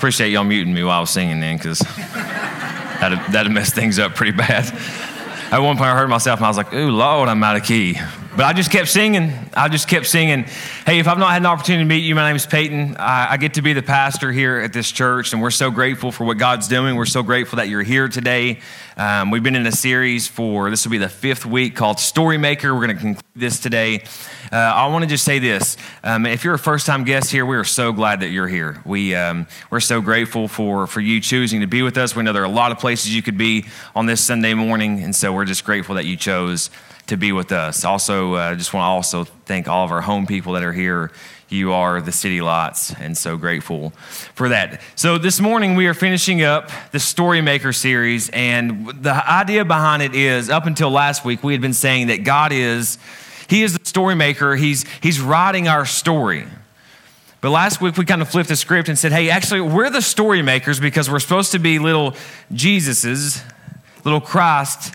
appreciate y'all muting me while I was singing then, because that'd, that'd mess things up pretty bad. At one point, I heard myself and I was like, ooh, Lord, I'm out of key. But I just kept singing. I just kept singing. Hey, if I've not had an opportunity to meet you, my name is Peyton. I, I, get to be the pastor here at this church, and we're so grateful for what God's doing. We're so grateful that you're here today. Um, we've been in a series for, this will be the fifth week called Storymaker. We're going to conclude this today. Uh, I want to just say this. Um, if you're a first time guest here, we are so glad that you're here. We, um, we're so grateful for, for you choosing to be with us. We know there are a lot of places you could be on this Sunday morning, and so we're just grateful that you chose to be with us. Also, I uh, just want to also thank all of our home people that are here. You are the city lots, and so grateful for that. So, this morning we are finishing up the Storymaker series, and the idea behind it is up until last week, we had been saying that God is, He is the story maker, He's, he's writing our story. But last week we kind of flipped the script and said, hey, actually, we're the story makers because we're supposed to be little Jesuses, little Christ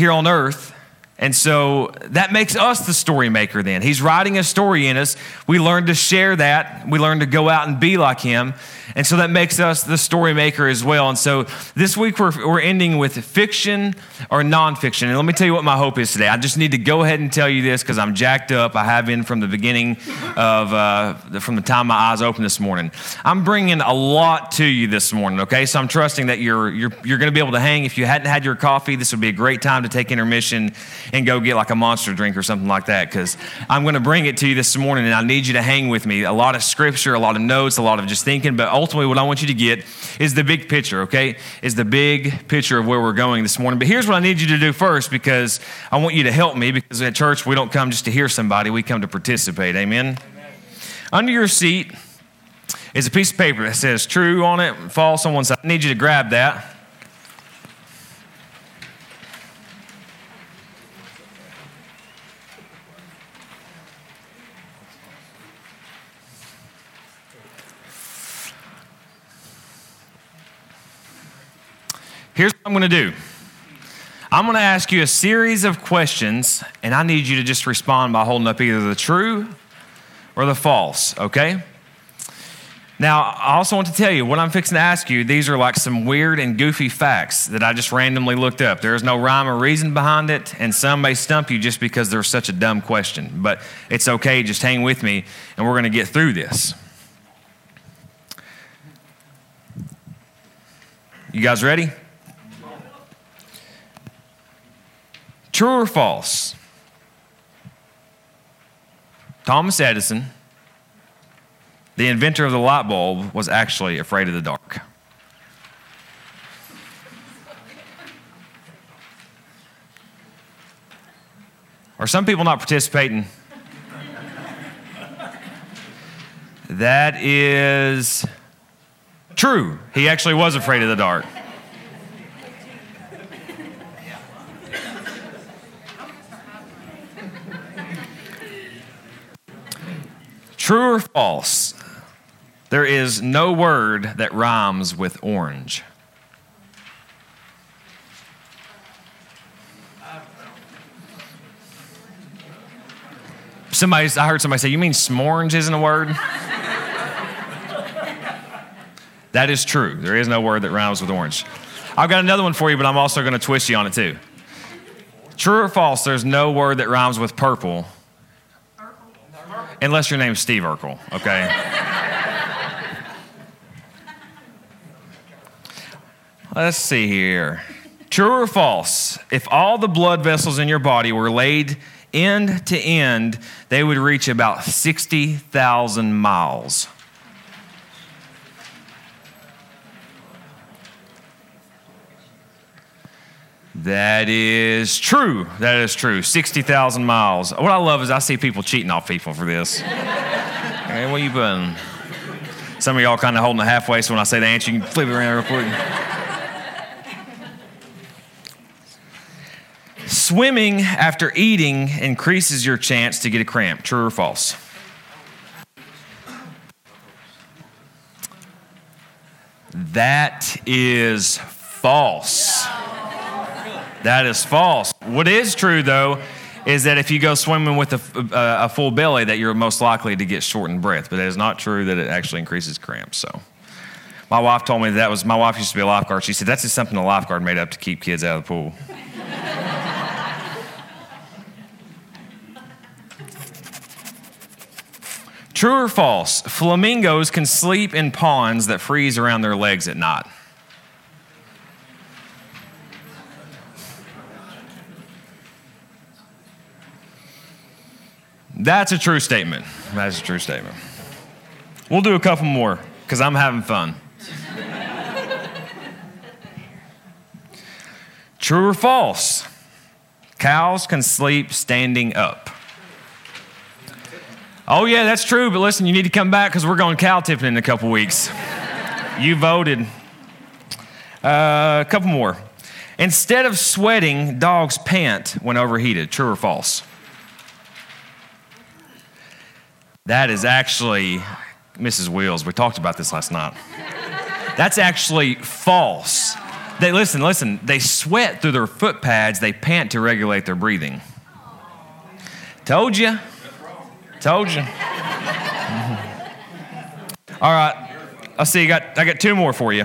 here on earth. And so that makes us the story maker then. He's writing a story in us. We learn to share that. We learn to go out and be like him. And so that makes us the story maker as well. And so this week we're, we're ending with fiction or nonfiction. And let me tell you what my hope is today. I just need to go ahead and tell you this because I'm jacked up. I have been from the beginning of, uh, from the time my eyes opened this morning. I'm bringing a lot to you this morning, okay? So I'm trusting that you're, you're, you're going to be able to hang. If you hadn't had your coffee, this would be a great time to take intermission and go get like a monster drink or something like that because I'm going to bring it to you this morning and I need you to hang with me. A lot of scripture, a lot of notes, a lot of just thinking, but ultimately, what I want you to get is the big picture, okay? Is the big picture of where we're going this morning. But here's what I need you to do first because I want you to help me because at church, we don't come just to hear somebody, we come to participate. Amen? Amen. Under your seat is a piece of paper that says true on it, false on one side. I need you to grab that. Here's what I'm going to do I'm going to ask you a series of questions, and I need you to just respond by holding up either the true or the false, okay? Now, I also want to tell you what I'm fixing to ask you. These are like some weird and goofy facts that I just randomly looked up. There's no rhyme or reason behind it, and some may stump you just because they're such a dumb question. But it's okay, just hang with me, and we're going to get through this. You guys ready? True or false? Thomas Edison, the inventor of the light bulb, was actually afraid of the dark. Are some people not participating? that is true. He actually was afraid of the dark. True or false? There is no word that rhymes with orange. Somebody, I heard somebody say, You mean smorns isn't a word? that is true. There is no word that rhymes with orange. I've got another one for you, but I'm also going to twist you on it too. True or false, there's no word that rhymes with purple Unless your name's Steve Urkel, okay? Let's see here. True or false? If all the blood vessels in your body were laid end to end, they would reach about 60,000 miles. That is true. That is true. 60,000 miles. What I love is I see people cheating off people for this. hey, what you putting? Some of y'all kind of holding the halfway, so when I say the answer, you can flip it around real quick. Swimming after eating increases your chance to get a cramp. True or false? That is false. That is false. What is true, though, is that if you go swimming with a, uh, a, full belly, that you're most likely to get shortened breath. But it is not true that it actually increases cramps. So My wife told me that was, my wife used to be a lifeguard. She said, that's just something a lifeguard made up to keep kids out of the pool. True or false? Flamingos can sleep in ponds that freeze around their legs at night. That's a true statement. That's a true statement. We'll do a couple more because I'm having fun. true or false? Cows can sleep standing up. Oh, yeah, that's true, but listen, you need to come back because we're going cow tipping in a couple weeks. you voted. Uh, a couple more. Instead of sweating, dogs pant when overheated. True or false? That is actually Mrs. Wheels. We talked about this last night. That's actually false. They listen, listen, they sweat through their foot pads, they pant to regulate their breathing. Told you. Told you. All right. I see. you got, I got two more for you.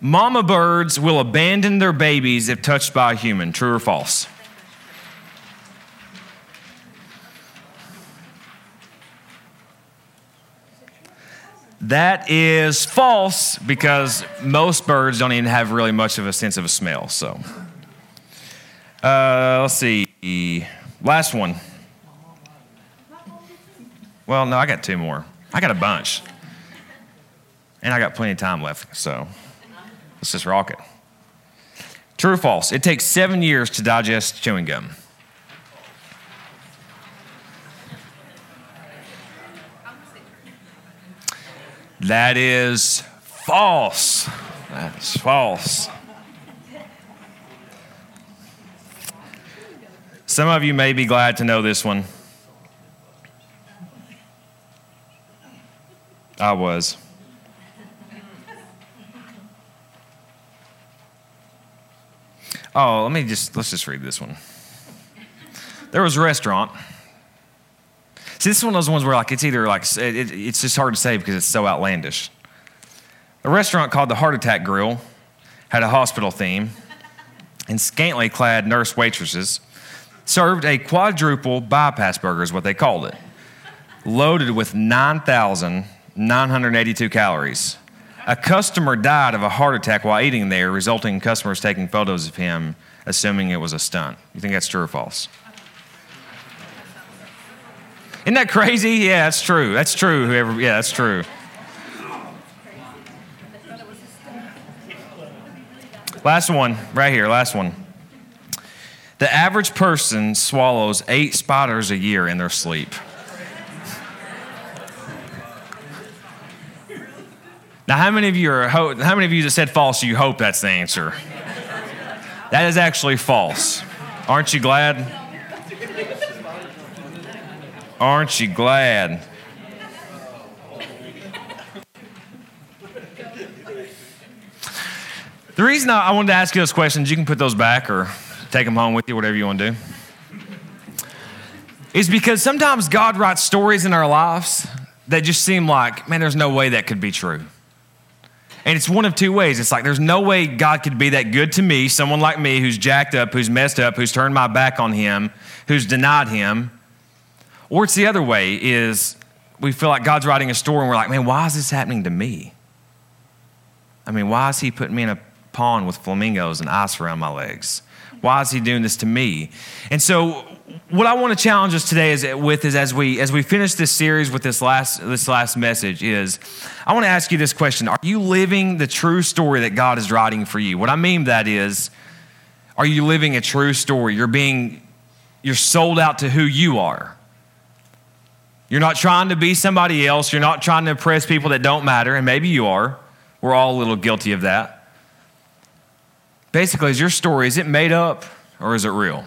Mama birds will abandon their babies if touched by a human. True or false? That is false because most birds don't even have really much of a sense of a smell. So, uh, let's see. Last one. Well, no, I got two more. I got a bunch. And I got plenty of time left, so let's just rock it. True or false? It takes seven years to digest chewing gum. That is false. That's false. Some of you may be glad to know this one. I was. Oh, let me just, let's just read this one. There was a restaurant. See, this is one of those ones where like it's either like, it, it's just hard to say because it's so outlandish. A restaurant called the Heart Attack Grill had a hospital theme, and scantily clad nurse waitresses served a quadruple bypass burger, is what they called it, loaded with 9,982 calories. A customer died of a heart attack while eating there, resulting in customers taking photos of him, assuming it was a stunt. You think that's true or false? Isn't that crazy? Yeah, that's true. That's true. Whoever, yeah, that's true. Last one, right here, last one. The average person swallows eight spiders a year in their sleep. Now, how many of you are how many of you that said false? You hope that's the answer. That is actually false. Aren't you glad? Aren't you glad? The reason I wanted to ask you those questions, you can put those back or take them home with you, whatever you want to do, is because sometimes God writes stories in our lives that just seem like, man, there's no way that could be true. And it's one of two ways. It's like there's no way God could be that good to me, someone like me who's jacked up, who's messed up, who's turned my back on him, who's denied him. Or it's the other way is we feel like God's writing a story and we're like, man, why is this happening to me? I mean, why is he putting me in a pond with flamingos and ice around my legs? Why is he doing this to me? And so what I want to challenge us today is with is as we as we finish this series with this last this last message is I want to ask you this question. Are you living the true story that God is writing for you? What I mean by that is are you living a true story? You're being you're sold out to who you are. You're not trying to be somebody else. You're not trying to impress people that don't matter, and maybe you are. We're all a little guilty of that. Basically, is your story, is it made up or is it real?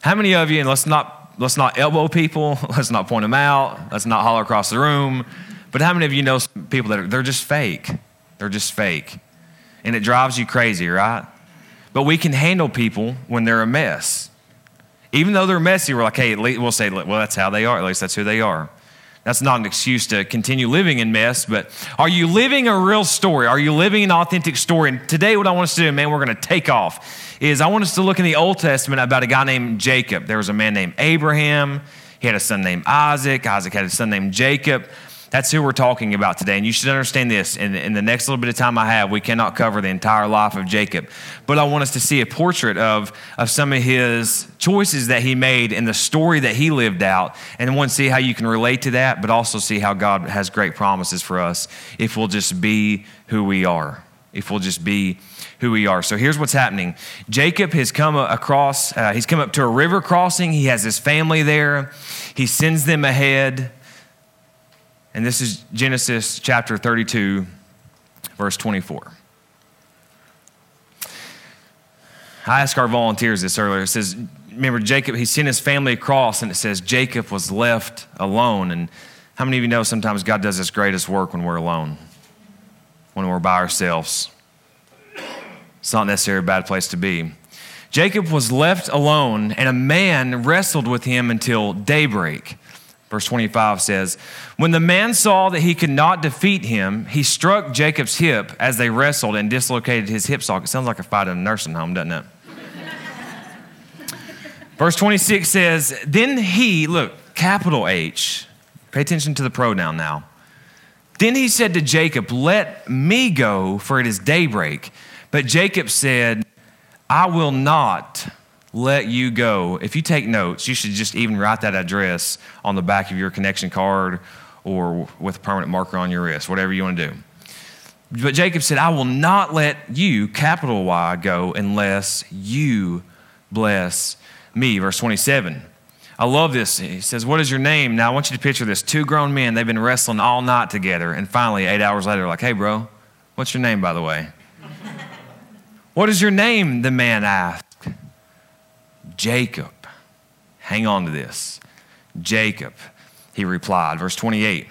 How many of you, and let's not, let's not elbow people, let's not point them out, let's not holler across the room, but how many of you know people that are, they're just fake? They're just fake. And it drives you crazy, right? But we can handle people when they're a mess. Even though they're messy, we're like, hey, we'll say, well, that's how they are. At least that's who they are. That's not an excuse to continue living in mess, but are you living a real story? Are you living an authentic story? And today, what I want us to do, man, we're going to take off, is I want us to look in the Old Testament about a guy named Jacob. There was a man named Abraham. He had a son named Isaac. Isaac had a son named Jacob. That's who we're talking about today. And you should understand this. In, in, the next little bit of time I have, we cannot cover the entire life of Jacob. But I want us to see a portrait of, of some of his choices that he made and the story that he lived out. And I want to see how you can relate to that, but also see how God has great promises for us if we'll just be who we are. If we'll just be who we are. So here's what's happening Jacob has come across, uh, he's come up to a river crossing. He has his family there. He sends them ahead. And this is Genesis chapter 32, verse 24. I asked our volunteers this earlier. It says, remember, Jacob, he sent his family across, and it says Jacob was left alone. And how many of you know sometimes God does his greatest work when we're alone, when we're by ourselves? It's not necessarily a bad place to be. Jacob was left alone, and a man wrestled with him until daybreak. Verse 25 says, When the man saw that he could not defeat him, he struck Jacob's hip as they wrestled and dislocated his hip socket. Sounds like a fight in a nursing home, doesn't it? Verse 26 says, Then he, look, capital H, pay attention to the pronoun now. Then he said to Jacob, Let me go, for it is daybreak. But Jacob said, I will not let you go. If you take notes, you should just even write that address on the back of your connection card or with a permanent marker on your wrist, whatever you want to do. But Jacob said, I will not let you, capital Y, go unless you bless me. Verse 27. I love this. He says, What is your name? Now I want you to picture this. Two grown men, they've been wrestling all night together. And finally, eight hours later, like, Hey, bro, what's your name, by the way? what is your name? The man asked. Jacob. Hang on to this. Jacob, he replied. Verse 28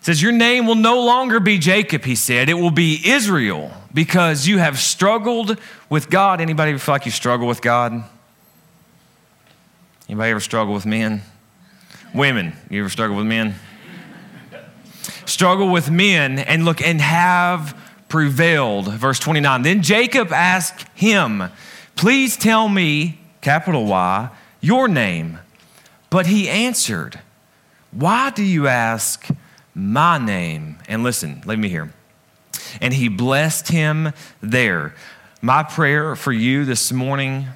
says, Your name will no longer be Jacob, he said. It will be Israel because you have struggled with God. Anybody feel like you struggle with God? Anybody ever struggle with men? Women, you ever struggle with men? struggle with men and look and have prevailed. Verse 29. Then Jacob asked him, Please tell me, capital Y, your name. But he answered, Why do you ask my name? And listen, let me hear. And he blessed him there. My prayer for you this morning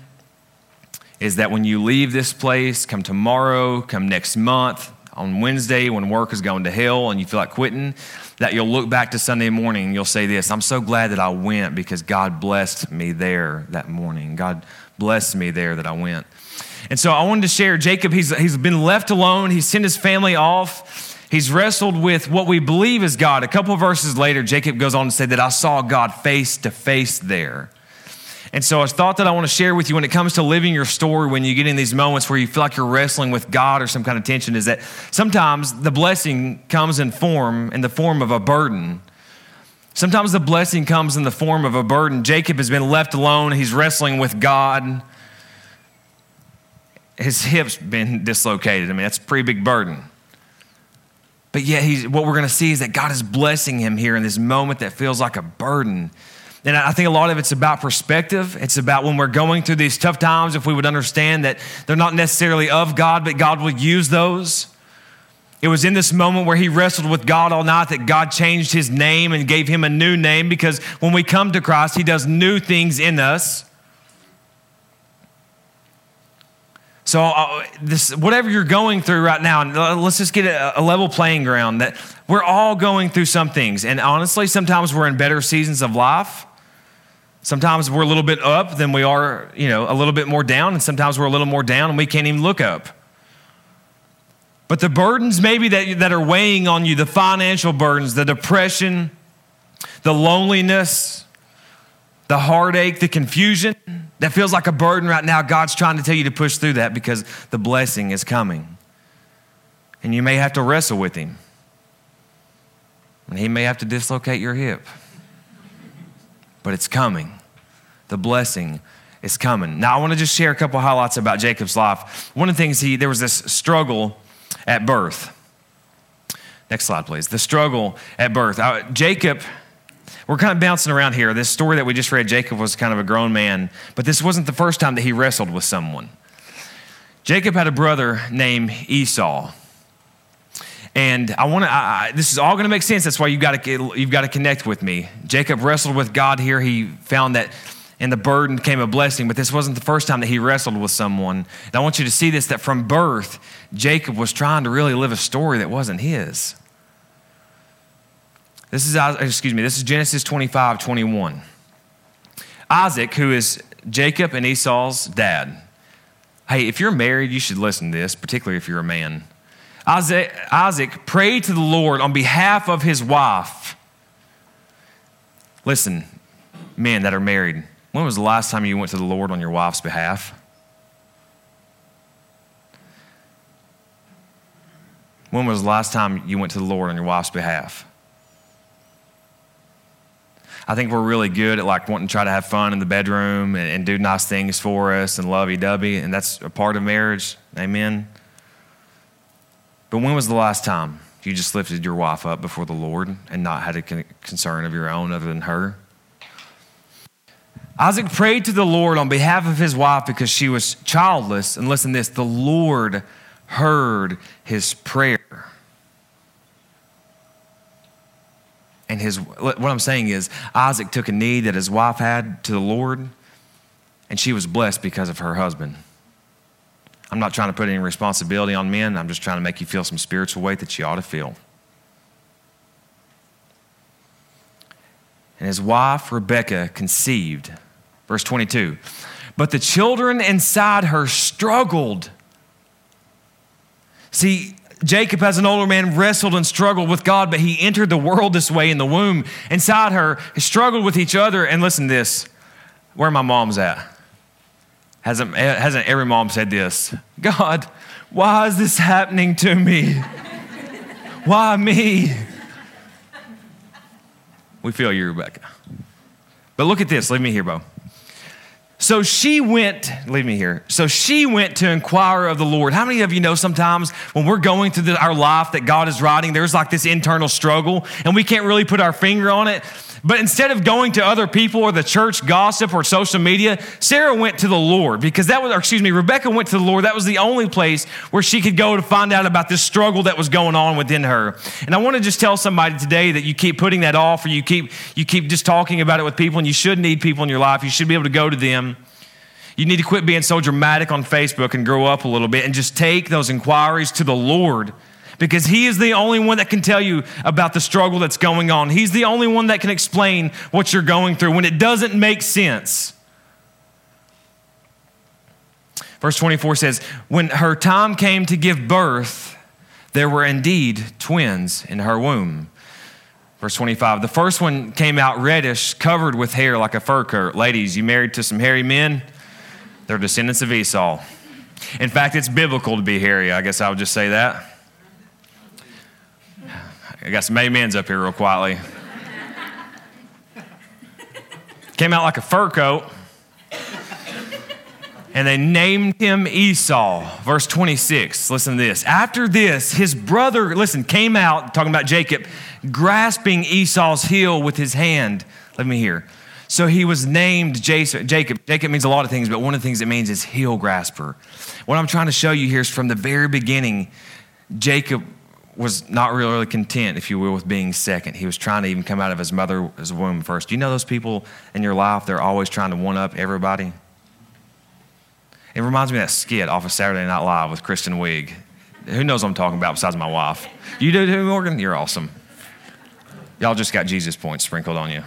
is that when you leave this place, come tomorrow, come next month, on Wednesday when work is going to hell and you feel like quitting, that you'll look back to Sunday morning and you'll say this I'm so glad that I went because God blessed me there that morning. God blessed me there that I went. And so I wanted to share Jacob, he's, he's been left alone, he's sent his family off. He's wrestled with what we believe is God. A couple verses later, Jacob goes on to say that I saw God face to face there. And so, a thought that I want to share with you when it comes to living your story, when you get in these moments where you feel like you're wrestling with God or some kind of tension, is that sometimes the blessing comes in form, in the form of a burden. Sometimes the blessing comes in the form of a burden. Jacob has been left alone, he's wrestling with God. His hip's been dislocated. I mean, that's a pretty big burden. But yet, he's, what we're going to see is that God is blessing him here in this moment that feels like a burden. And I think a lot of it's about perspective. It's about when we're going through these tough times, if we would understand that they're not necessarily of God, but God will use those. It was in this moment where he wrestled with God all night that God changed his name and gave him a new name because when we come to Christ, he does new things in us. So, uh, this, whatever you're going through right now, let's just get a, a, level playing ground that we're all going through some things. And honestly, sometimes we're in better seasons of life. Sometimes we're a little bit up than we are, you know, a little bit more down, and sometimes we're a little more down and we can't even look up. But the burdens maybe that, that are weighing on you, the financial burdens, the depression, the loneliness, the heartache, the confusion that feels like a burden right now, God's trying to tell you to push through that because the blessing is coming. And you may have to wrestle with Him. And He may have to dislocate your hip but it's coming. The blessing is coming. Now, I want to just share a couple highlights about Jacob's life. One of the things he, there was this struggle at birth. Next slide, please. The struggle at birth. Uh, Jacob, we're kind of bouncing around here. This story that we just read, Jacob was kind of a grown man, but this wasn't the first time that he wrestled with someone. Jacob had a brother named Esau. And I want to. This is all going to make sense. That's why you got to you've got to connect with me. Jacob wrestled with God here. He found that, and the burden came a blessing. But this wasn't the first time that he wrestled with someone. And I want you to see this: that from birth, Jacob was trying to really live a story that wasn't his. This is excuse me. This is Genesis 25, 21. Isaac, who is Jacob and Esau's dad. Hey, if you're married, you should listen to this, particularly if you're a man. Isaac, Isaac prayed to the Lord on behalf of his wife. Listen, men that are married, when was the last time you went to the Lord on your wife's behalf? When was the last time you went to the Lord on your wife's behalf? I think we're really good at like wanting to try to have fun in the bedroom and, and do nice things for us and lovey dovey, and that's a part of marriage. Amen. But when was the last time you just lifted your wife up before the Lord and not had a concern of your own other than her? Isaac prayed to the Lord on behalf of his wife because she was childless. And listen this the Lord heard his prayer. And his, what I'm saying is, Isaac took a need that his wife had to the Lord, and she was blessed because of her husband. I'm not trying to put any responsibility on men. I'm just trying to make you feel some spiritual weight that you ought to feel. And his wife, Rebekah, conceived. Verse 22. But the children inside her struggled. See, Jacob, as an older man, wrestled and struggled with God, but he entered the world this way in the womb. Inside her, struggled with each other. And listen to this where my mom's at. Hasn't, eh, hasn't every mom said this? God, why is this happening to me? why me? We feel you, Rebecca. But look at this. Leave me here, Bo. So she went, leave me here. So she went to inquire of the Lord. How many of you know sometimes when we're going through the, our life that God is writing, there's like this internal struggle and we can't really put our finger on it? But instead of going to other people or the church gossip or social media, Sarah went to the Lord because that was, excuse me, Rebecca went to the Lord. That was the only place where she could go to find out about this struggle that was going on within her. And I want to just tell somebody today that you keep putting that off or you keep, you keep just talking about it with people and you should need people in your life. You should be able to go to them. You need to quit being so dramatic on Facebook and grow up a little bit and just take those inquiries to the Lord because He is the only one that can tell you about the struggle that's going on. He's the only one that can explain what you're going through when it doesn't make sense. Verse 24 says, When her time came to give birth, there were indeed twins in her womb. Verse 25, the first one came out reddish, covered with hair like a fur coat. Ladies, you married to some hairy men? They're descendants of Esau. In fact, it's biblical to be hairy. I guess I would just say that. I got some amens up here real quietly. Came out like a fur coat. And they named him Esau. Verse 26. Listen to this. After this, his brother, listen, came out, talking about Jacob, grasping Esau's heel with his hand. Let me hear. So he was named Jacob. Jacob means a lot of things, but one of the things it means is heel grasper. What I'm trying to show you here is from the very beginning, Jacob was not really, content, if you will, with being second. He was trying to even come out of his mother's womb first. Do you know those people in your life? They're always trying to one up everybody. It reminds me of that skit off of Saturday Night Live with Kristen Wiig. Who knows what I'm talking about besides my wife? You do too, Morgan? You're awesome. Y'all just got Jesus points sprinkled on you.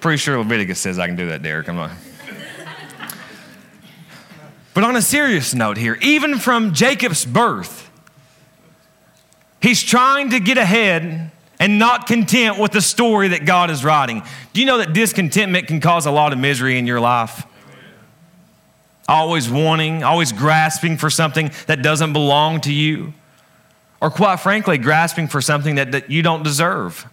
Pretty sure Leviticus says I can do that, Derek. I'm. But on a serious note here, even from Jacob's birth, he's trying to get ahead and not content with the story that God is writing. Do you know that discontentment can cause a lot of misery in your life? Always wanting, always grasping for something that doesn't belong to you, or quite frankly, grasping for something that, that you don't deserve.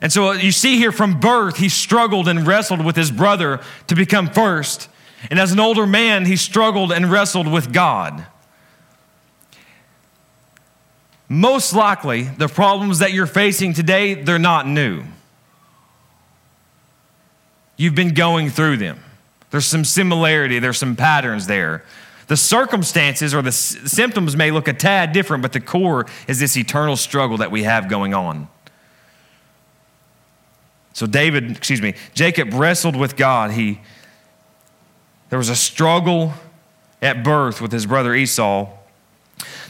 And so uh, you see here from birth, he struggled and wrestled with his brother to become first. And as an older man, he struggled and wrestled with God. Most likely, the problems that you're facing today, they're not new. You've been going through them. There's some similarity, there's some patterns there. The circumstances or the symptoms may look a tad different, but the core is this eternal struggle that we have going on. So David, excuse me, Jacob wrestled with God. He there was a struggle at birth with his brother Esau.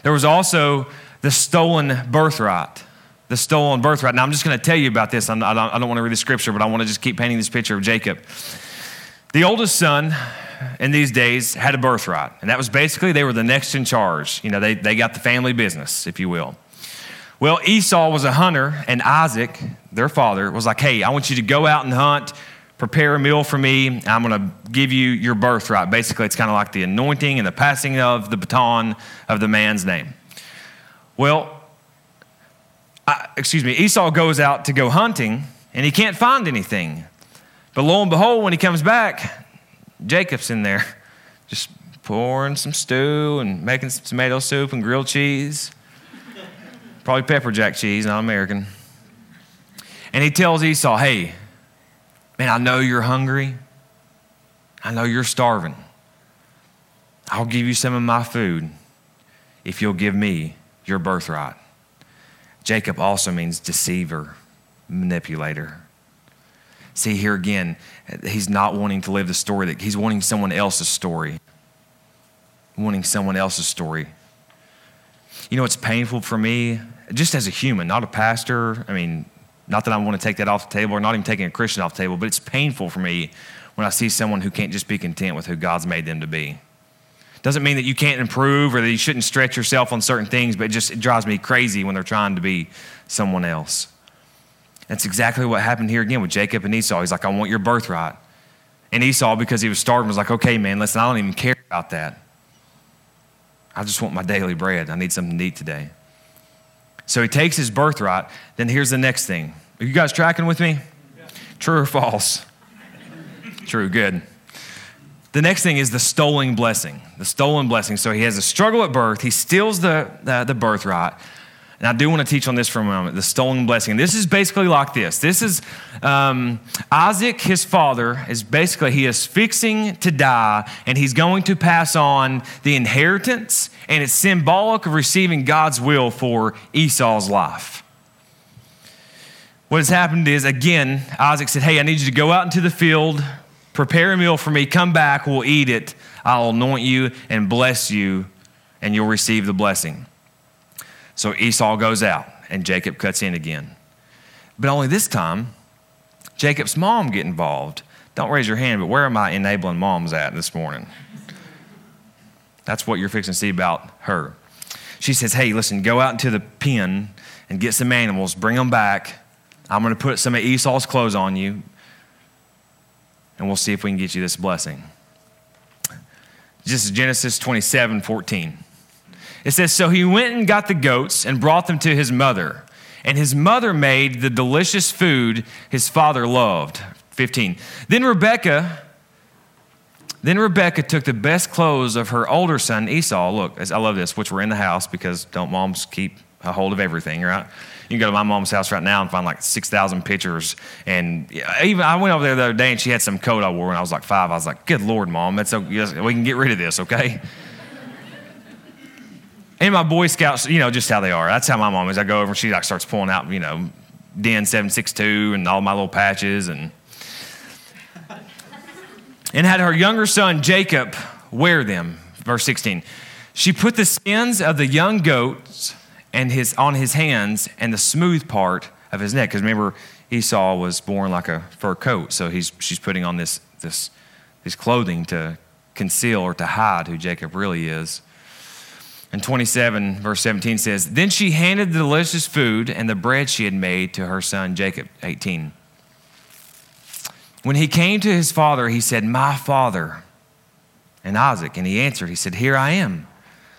There was also the stolen birthright. The stolen birthright. Now, I'm just going to tell you about this. I'm, I don't, don't want to read the scripture, but I want to just keep painting this picture of Jacob. The oldest son in these days had a birthright, and that was basically they were the next in charge. You know, they, they got the family business, if you will. Well, Esau was a hunter, and Isaac, their father, was like, Hey, I want you to go out and hunt, prepare a meal for me. I'm going to give you your birthright. Basically, it's kind of like the anointing and the passing of the baton of the man's name. Well, I, excuse me, Esau goes out to go hunting, and he can't find anything. But lo and behold, when he comes back, Jacob's in there just pouring some stew and making some tomato soup and grilled cheese. Probably pepper jack cheese, not American. And he tells Esau, hey, man, I know you're hungry. I know you're starving. I'll give you some of my food if you'll give me your birthright. Jacob also means deceiver, manipulator. See, here again, he's not wanting to live the story that he's wanting someone else's story. Wanting someone else's story. You know, it's painful for me, just as a human, not a pastor. I mean, not that I want to take that off the table or not even taking a Christian off the table, but it's painful for me when I see someone who can't just be content with who God's made them to be. Doesn't mean that you can't improve or that you shouldn't stretch yourself on certain things, but it just it drives me crazy when they're trying to be someone else. That's exactly what happened here again with Jacob and Esau. He's like, I want your birthright. And Esau, because he was starving, was like, okay, man, listen, I don't even care about that. I just want my daily bread. I need something to eat today. So he takes his birthright. Then here's the next thing. Are you guys tracking with me? True or false? True, good. The next thing is the stolen blessing. The stolen blessing. So he has a struggle at birth. He steals the, the, the birthright. And I do want to teach on this for a moment the stolen blessing. This is basically like this. This is um, Isaac, his father, is basically, he is fixing to die and he's going to pass on the inheritance, and it's symbolic of receiving God's will for Esau's life. What has happened is, again, Isaac said, Hey, I need you to go out into the field, prepare a meal for me, come back, we'll eat it. I'll anoint you and bless you, and you'll receive the blessing. So Esau goes out and Jacob cuts in again. But only this time, Jacob's mom get involved. Don't raise your hand, but where are my enabling moms at this morning? That's what you're fixing to see about her. She says, Hey, listen, go out into the pen and get some animals, bring them back. I'm going to put some of Esau's clothes on you, and we'll see if we can get you this blessing. This is Genesis 27 14. It says, So he went and got the goats and brought them to his mother. And his mother made the delicious food his father loved. 15. Then Rebekah, then Rebekah took the best clothes of her older son Esau. Look, I love this, which were in the house because don't moms keep a hold of everything, right? You can go to my mom's house right now and find like 6,000 pictures. And even I went over there the other day and she had some coat I wore when I was like five. I was like, good Lord, mom, that's okay. we can get rid of this, okay? And my Boy Scouts, you know, just how they are. That's how my mom is. I go over and she like starts pulling out, you know, DN 762 and all my little patches and and had her younger son Jacob wear them. Verse 16. She put the skins of the young goats and his on his hands and the smooth part of his neck. Because remember, Esau was born like a fur coat, so he's she's putting on this this this clothing to conceal or to hide who Jacob really is. And 27, verse 17 says, Then she handed the delicious food and the bread she had made to her son Jacob. 18. When he came to his father, he said, My father, and Isaac. And he answered, He said, Here I am.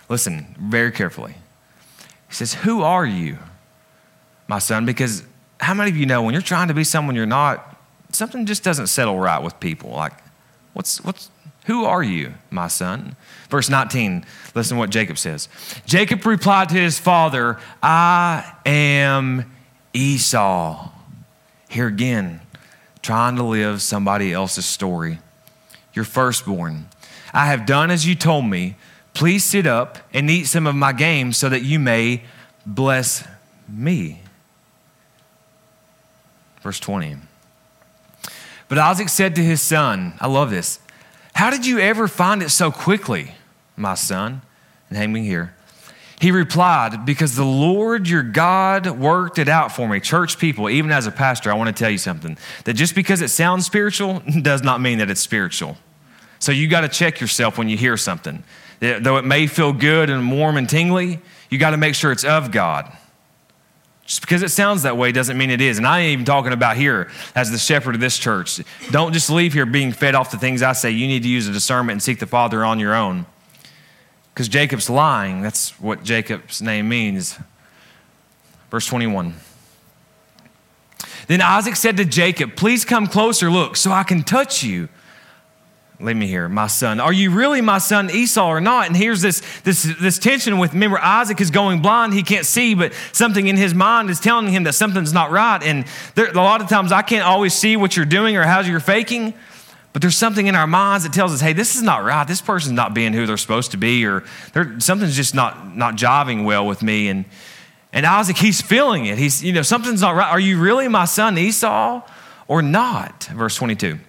Listen very carefully. He says, Who are you, my son? Because how many of you know when you're trying to be someone you're not, something just doesn't settle right with people? Like, what's, what's, who are you, my son? Verse 19, listen to what Jacob says. Jacob replied to his father, I am Esau. Here again, trying to live somebody else's story. Your firstborn. I have done as you told me. Please sit up and eat some of my game so that you may bless me. Verse 20. But Isaac said to his son, I love this. How did you ever find it so quickly, my son? And hang me here. He replied, Because the Lord your God worked it out for me. Church people, even as a pastor, I want to tell you something that just because it sounds spiritual does not mean that it's spiritual. So you got to check yourself when you hear something. Though it may feel good and warm and tingly, you got to make sure it's of God. Just because it sounds that way doesn't mean it is. And I ain't even talking about here as the shepherd of this church. Don't just leave here being fed off the things I say. You need to use a discernment and seek the Father on your own. Because Jacob's lying. That's what Jacob's name means. Verse 21. Then Isaac said to Jacob, Please come closer, look, so I can touch you. Let me hear, my son. Are you really my son Esau or not? And here's this, this, this tension with, remember, Isaac is going blind. He can't see, but something in his mind is telling him that something's not right. And there, a lot of times I can't always see what you're doing or how you're faking, but there's something in our minds that tells us, hey, this is not right. This person's not being who they're supposed to be, or something's just not, not jiving well with me. And, and Isaac, he's feeling it. He's, you know, something's not right. Are you really my son Esau or not? Verse 22.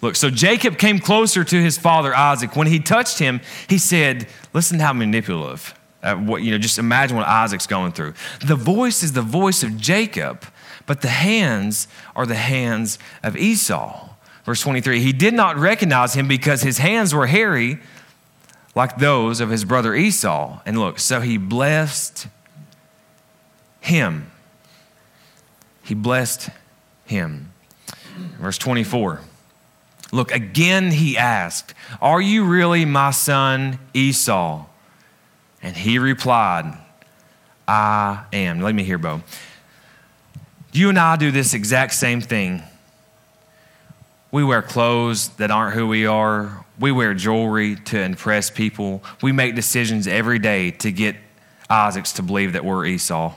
Look, so Jacob came closer to his father Isaac. When he touched him, he said, Listen to how manipulative. Uh, what, you know, just imagine what Isaac's going through. The voice is the voice of Jacob, but the hands are the hands of Esau. Verse 23 He did not recognize him because his hands were hairy like those of his brother Esau. And look, so he blessed him. He blessed him. Verse 24. Look, again he asked, Are you really my son Esau? And he replied, I am. Let me hear, Bo. You and I do this exact same thing. We wear clothes that aren't who we are. We wear jewelry to impress people. We make decisions every day to get Isaacs to believe that we're Esau.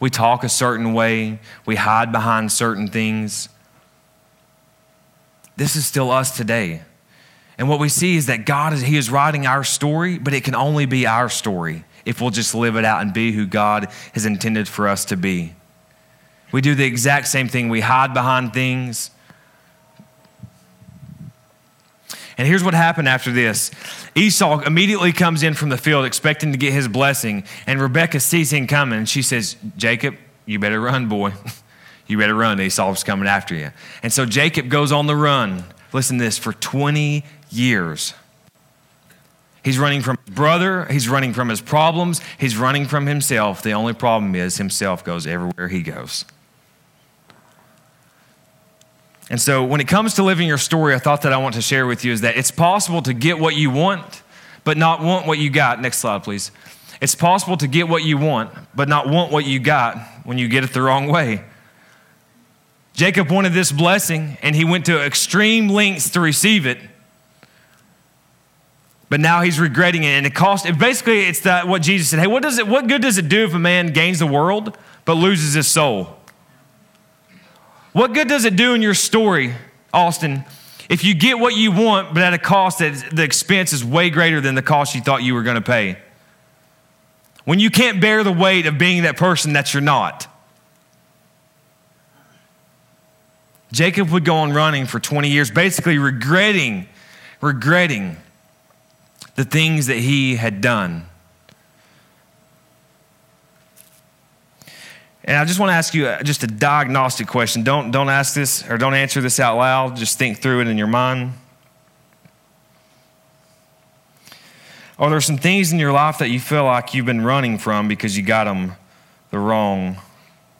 We talk a certain way. We hide behind certain things. This is still us today. And what we see is that God is He is writing our story, but it can only be our story if we'll just live it out and be who God has intended for us to be. We do the exact same thing. We hide behind things. And here's what happened after this Esau immediately comes in from the field expecting to get his blessing, and Rebecca sees him coming, and she says, Jacob, you better run, boy. You better run. Esau's coming after you. And so Jacob goes on the run. Listen to this for 20 years. He's running from his brother, he's running from his problems, he's running from himself. The only problem is himself goes everywhere he goes. And so, when it comes to living your story, a thought that I want to share with you is that it's possible to get what you want, but not want what you got. Next slide, please. It's possible to get what you want, but not want what you got when you get it the wrong way. Jacob wanted this blessing and he went to extreme lengths to receive it. But now he's regretting it, and it cost. Basically, it's that what Jesus said. Hey, what does it? What good does it do if a man gains the world but loses his soul? What good does it do in your story, Austin, if you get what you want, but at a cost that the expense is way greater than the cost you thought you were going to pay? When you can't bear the weight of being that person that you're not. Jacob would go on running for 20 years, basically regretting, regretting the things that he had done. And I just want to ask you uh, just a diagnostic question. Don't, don't ask this or don't answer this out loud. Just think through it in your mind. Are there some things in your life that you feel like you've been running from because you got them the wrong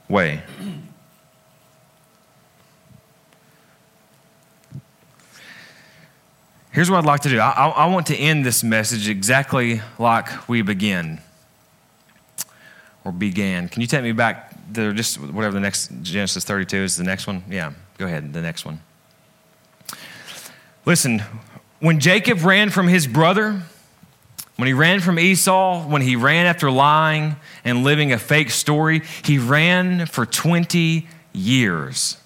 way? Here's what I'd like to do I, I, want to end this message exactly like we began or began. Can you take me back the just whatever the next Genesis 32 is the next one. Yeah, go ahead, the next one. Listen, when Jacob ran from his brother, when he ran from Esau, when he ran after lying and living a fake story, he ran for 20 years.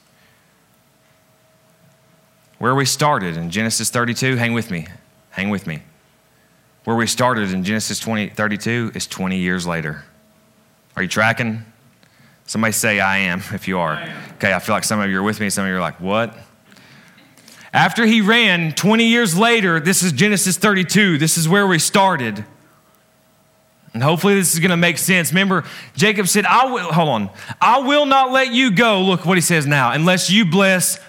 Where we started in Genesis 32, hang with me, hang with me. Where we started in Genesis 20, 32 is 20 years later. Are you tracking? Somebody say, I am, if you are. Okay, I feel like some of you are with me, some of you are like, what? After he ran 20 years later, this is Genesis 32. This is where we started. And hopefully this is going to make sense. Remember, Jacob said, I will, hold on, I will not let you go. Look what he says now, unless you bless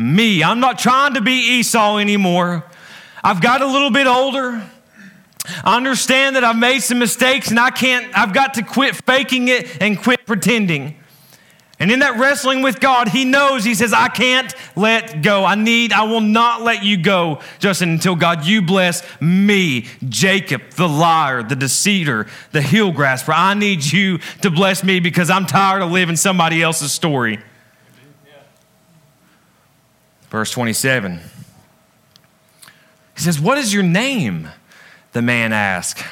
me. I'm not trying to be Esau anymore. I've got a little bit older. I understand that I've made some mistakes and I can't, I've got to quit faking it and quit pretending. And in that wrestling with God, he knows, he says, I can't let go. I need, I will not let you go, Justin, until God, you bless me, Jacob, the liar, the deceiver, the heel grasper. I need you to bless me because I'm tired of living somebody else's story. Verse 27. He says, What is your name? The man asked.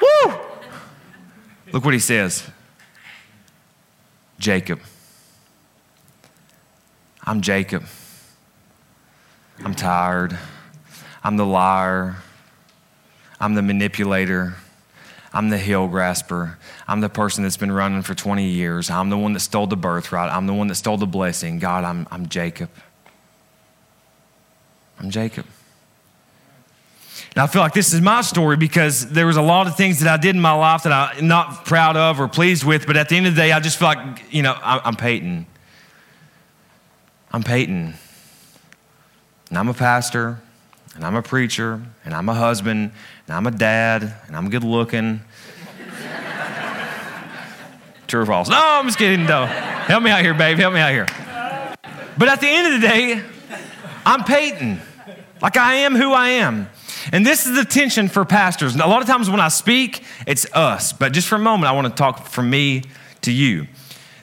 Woo! Look what he says Jacob. I'm Jacob. I'm tired. I'm the liar. I'm the manipulator. I'm the heel grasper. I'm the person that's been running for 20 years. I'm the one that stole the birthright. I'm the one that stole the blessing. God, I'm, I'm Jacob. I'm Jacob. And I feel like this is my story because there was a lot of things that I did in my life that I'm not proud of or pleased with, but at the end of the day, I just feel like, you know, I'm Peyton. I'm Peyton. And I'm a pastor, and I'm a preacher, and I'm a husband, and I'm a dad, and I'm good looking. True or false? No, I'm just kidding, though. Help me out here, babe. Help me out here. But at the end of the day, I'm Peyton. Like I am who I am. And this is the tension for pastors. A lot of times when I speak, it's us. But just for a moment, I want to talk from me to you.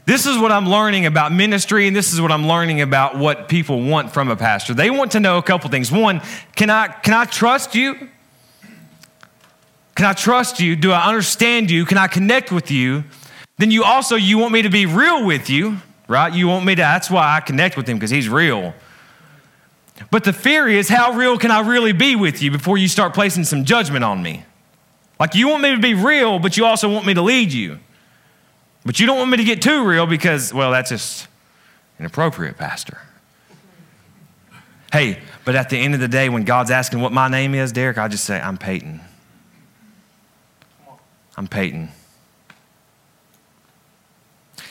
This is what I'm learning about ministry, and this is what I'm learning about what people want from a pastor. They want to know a couple things. One, can I, can I trust you? Can I trust you? Do I understand you? Can I connect with you? Then you also, you want me to be real with you, right? You want me to, that's why I connect with him, because he's real. But the fear is, how real can I really be with you before you start placing some judgment on me? Like you want me to be real, but you also want me to lead you. But you don't want me to get too real because, well, that's just inappropriate, Pastor. Hey, but at the end of the day, when God's asking what my name is, Derek, I just say, I'm Peyton. I'm Peyton.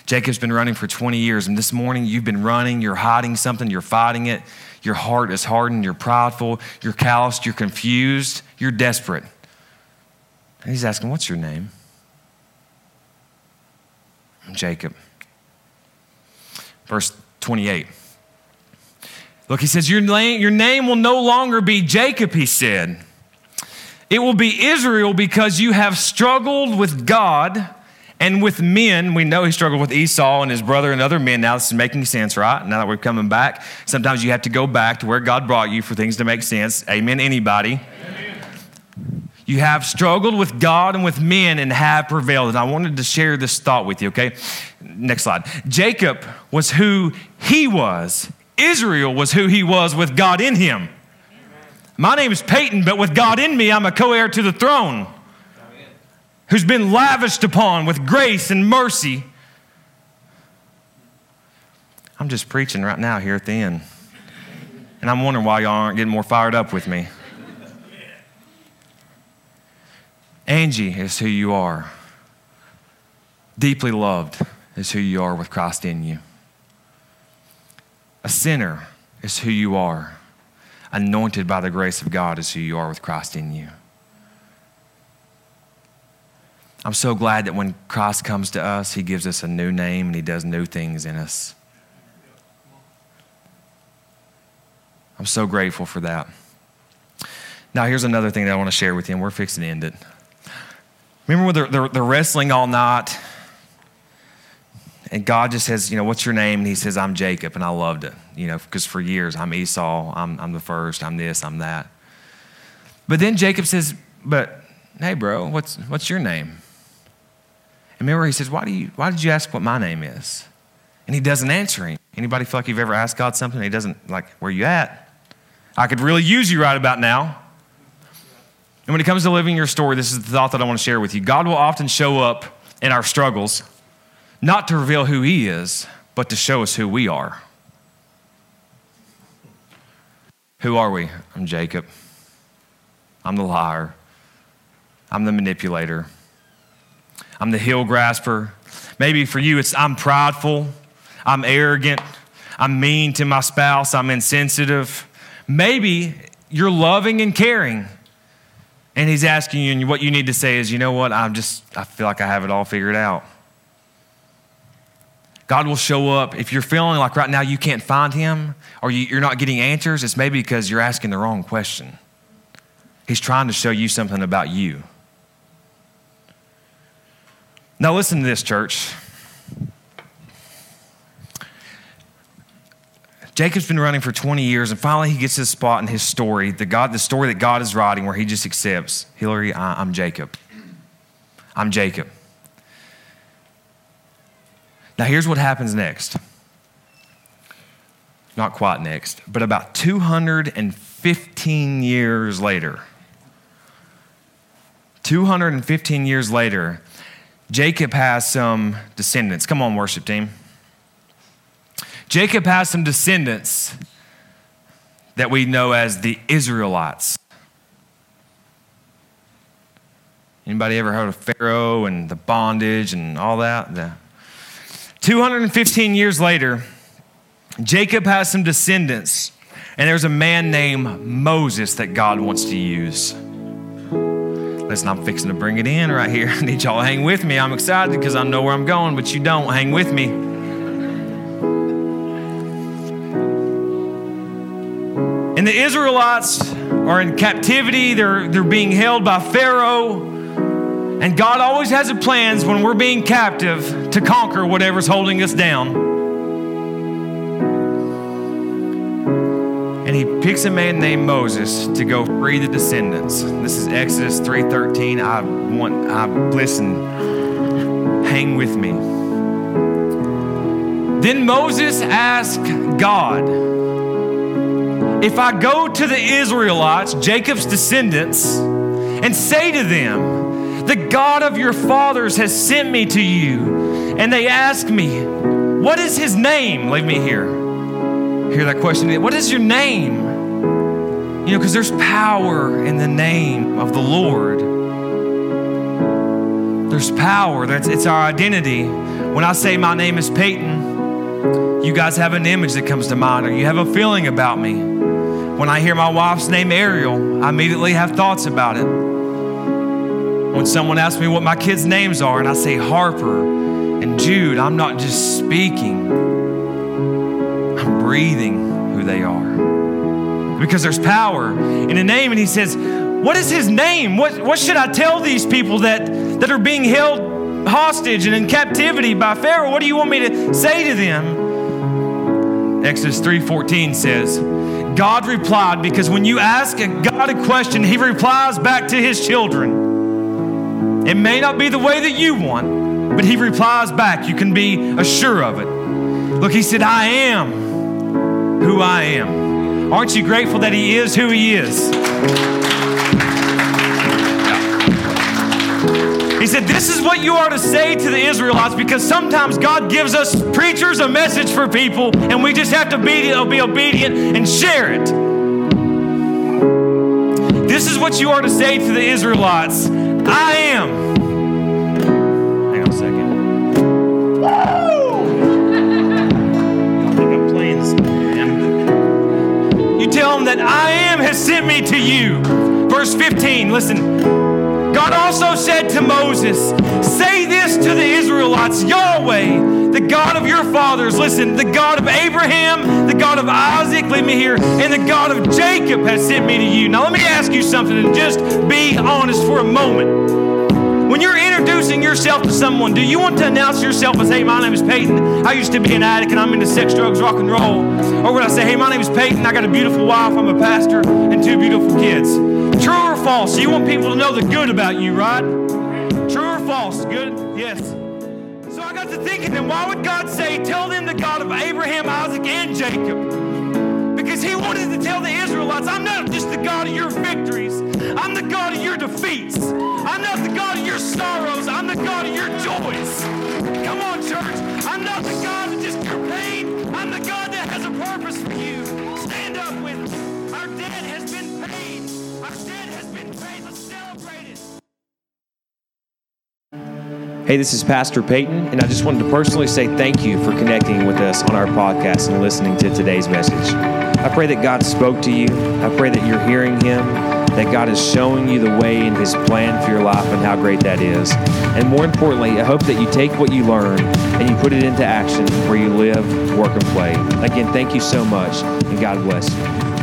Jacob's been running for 20 years, and this morning you've been running, you're hiding something, you're fighting it. Your heart is hardened, you're prideful, you're calloused, you're confused, you're desperate. And he's asking, What's your name? Jacob. Verse 28. Look, he says, your name, your name will no longer be Jacob, he said. It will be Israel because you have struggled with God and with men. We know he struggled with Esau and his brother and other men. Now this is making sense, right? Now that we're coming back, sometimes you have to go back to where God brought you for things to make sense. Amen, anybody? You have struggled with God and with men and have prevailed. And I wanted to share this thought with you, okay? Next slide. Jacob was who he was, Israel was who he was with God in him. My name is Peyton, but with God in me, I'm a co heir to the throne who's been lavished upon with grace and mercy. I'm just preaching right now here at the end. And I'm wondering why y'all aren't getting more fired up with me. Angie is who you are. Deeply loved is who you are with Christ in you. A sinner is who you are. Anointed by the grace of God is who you are with Christ in you. I'm so glad that when Christ comes to us, he gives us a new name and he does new things in us. I'm so grateful for that. Now, here's another thing that I want to share with you, and we're fixing to end it. Remember when they're, they're, they're wrestling all night? and God just says, you know, what's your name? And he says, I'm Jacob. And I loved it, you know, because for years I'm Esau, I'm, I'm the first, I'm this, I'm that. But then Jacob says, but hey, bro, what's, what's your name? And remember, he says, why, do you, why did you ask what my name is? And he doesn't answer him. Anybody feel like you've ever asked God something? He doesn't, like, where you at? I could really use you right about now. And when it comes to living your story, this is the thought that I want to share with you. God will often show up in our struggles, not to reveal who he is, but to show us who we are. Who are we? I'm Jacob. I'm the liar. I'm the manipulator. I'm the heel grasper. Maybe for you, it's I'm prideful. I'm arrogant. I'm mean to my spouse. I'm insensitive. Maybe you're loving and caring. And he's asking you, and what you need to say is, you know what? I'm just, I feel like I have it all figured out. God will show up. If you're feeling like right now you can't find him or you're not getting answers, it's maybe because you're asking the wrong question. He's trying to show you something about you. Now, listen to this, church. Jacob's been running for 20 years, and finally he gets his spot in his story, the, God, the story that God is writing, where he just accepts Hillary, I, I'm Jacob. I'm Jacob. Now, here's what happens next. Not quite next, but about 215 years later, 215 years later, Jacob has some descendants. Come on, worship team. Jacob has some descendants that we know as the Israelites. Anybody ever heard of Pharaoh and the bondage and all that? The 215 years later, Jacob has some descendants, and there's a man named Moses that God wants to use. Listen, I'm fixing to bring it in right here. I need y'all to hang with me. I'm excited because I know where I'm going, but you don't. Hang with me. And the Israelites are in captivity, they're, they're being held by Pharaoh. And God always has a plans when we're being captive to conquer whatever's holding us down. Picks a man named Moses to go free the descendants. This is Exodus 3:13. I want I listen. Hang with me. Then Moses asked God, if I go to the Israelites, Jacob's descendants, and say to them, The God of your fathers has sent me to you, and they ask me, What is his name? Leave me here. Hear that question? What is your name? You know, because there's power in the name of the Lord. There's power. That's it's our identity. When I say my name is Peyton, you guys have an image that comes to mind, or you have a feeling about me. When I hear my wife's name Ariel, I immediately have thoughts about it. When someone asks me what my kids' names are and I say Harper and Jude, I'm not just speaking, I'm breathing who they are. Because there's power in a name. And he says, What is his name? What, what should I tell these people that, that are being held hostage and in captivity by Pharaoh? What do you want me to say to them? Exodus 3:14 says, God replied because when you ask a God a question, He replies back to His children. It may not be the way that you want, but He replies back. You can be assured of it. Look, He said, I am who I am. Aren't you grateful that He is who He is? He said, This is what you are to say to the Israelites because sometimes God gives us preachers a message for people and we just have to be, uh, be obedient and share it. This is what you are to say to the Israelites I am. That I am has sent me to you. Verse 15, listen. God also said to Moses, Say this to the Israelites Yahweh, the God of your fathers, listen, the God of Abraham, the God of Isaac, leave me here, and the God of Jacob has sent me to you. Now, let me ask you something and just be honest for a moment. When you're introducing yourself to someone? Do you want to announce yourself as, hey, my name is Peyton. I used to be an addict and I'm into sex, drugs, rock and roll. Or would I say, hey, my name is Peyton. I got a beautiful wife. I'm a pastor and two beautiful kids. True or false? You want people to know the good about you, right? True or false? Good? Yes. So I got to thinking, then why would God say, tell them the God of Abraham, Isaac, and Jacob? He wanted to tell the Israelites, I'm not just the God of your victories. I'm the God of your defeats. I'm not the God of your sorrows. I'm the God of your joys. Come on, church. I'm not the God of just your pain. I'm the God that has a purpose for you. Stand up with me. Our debt has been paid. Our debt has been paid. Let's celebrate it. Hey, this is Pastor Peyton, and I just wanted to personally say thank you for connecting with us on our podcast and listening to today's message. I pray that God spoke to you. I pray that you're hearing Him, that God is showing you the way in His plan for your life and how great that is. And more importantly, I hope that you take what you learn and you put it into action where you live, work, and play. Again, thank you so much, and God bless you.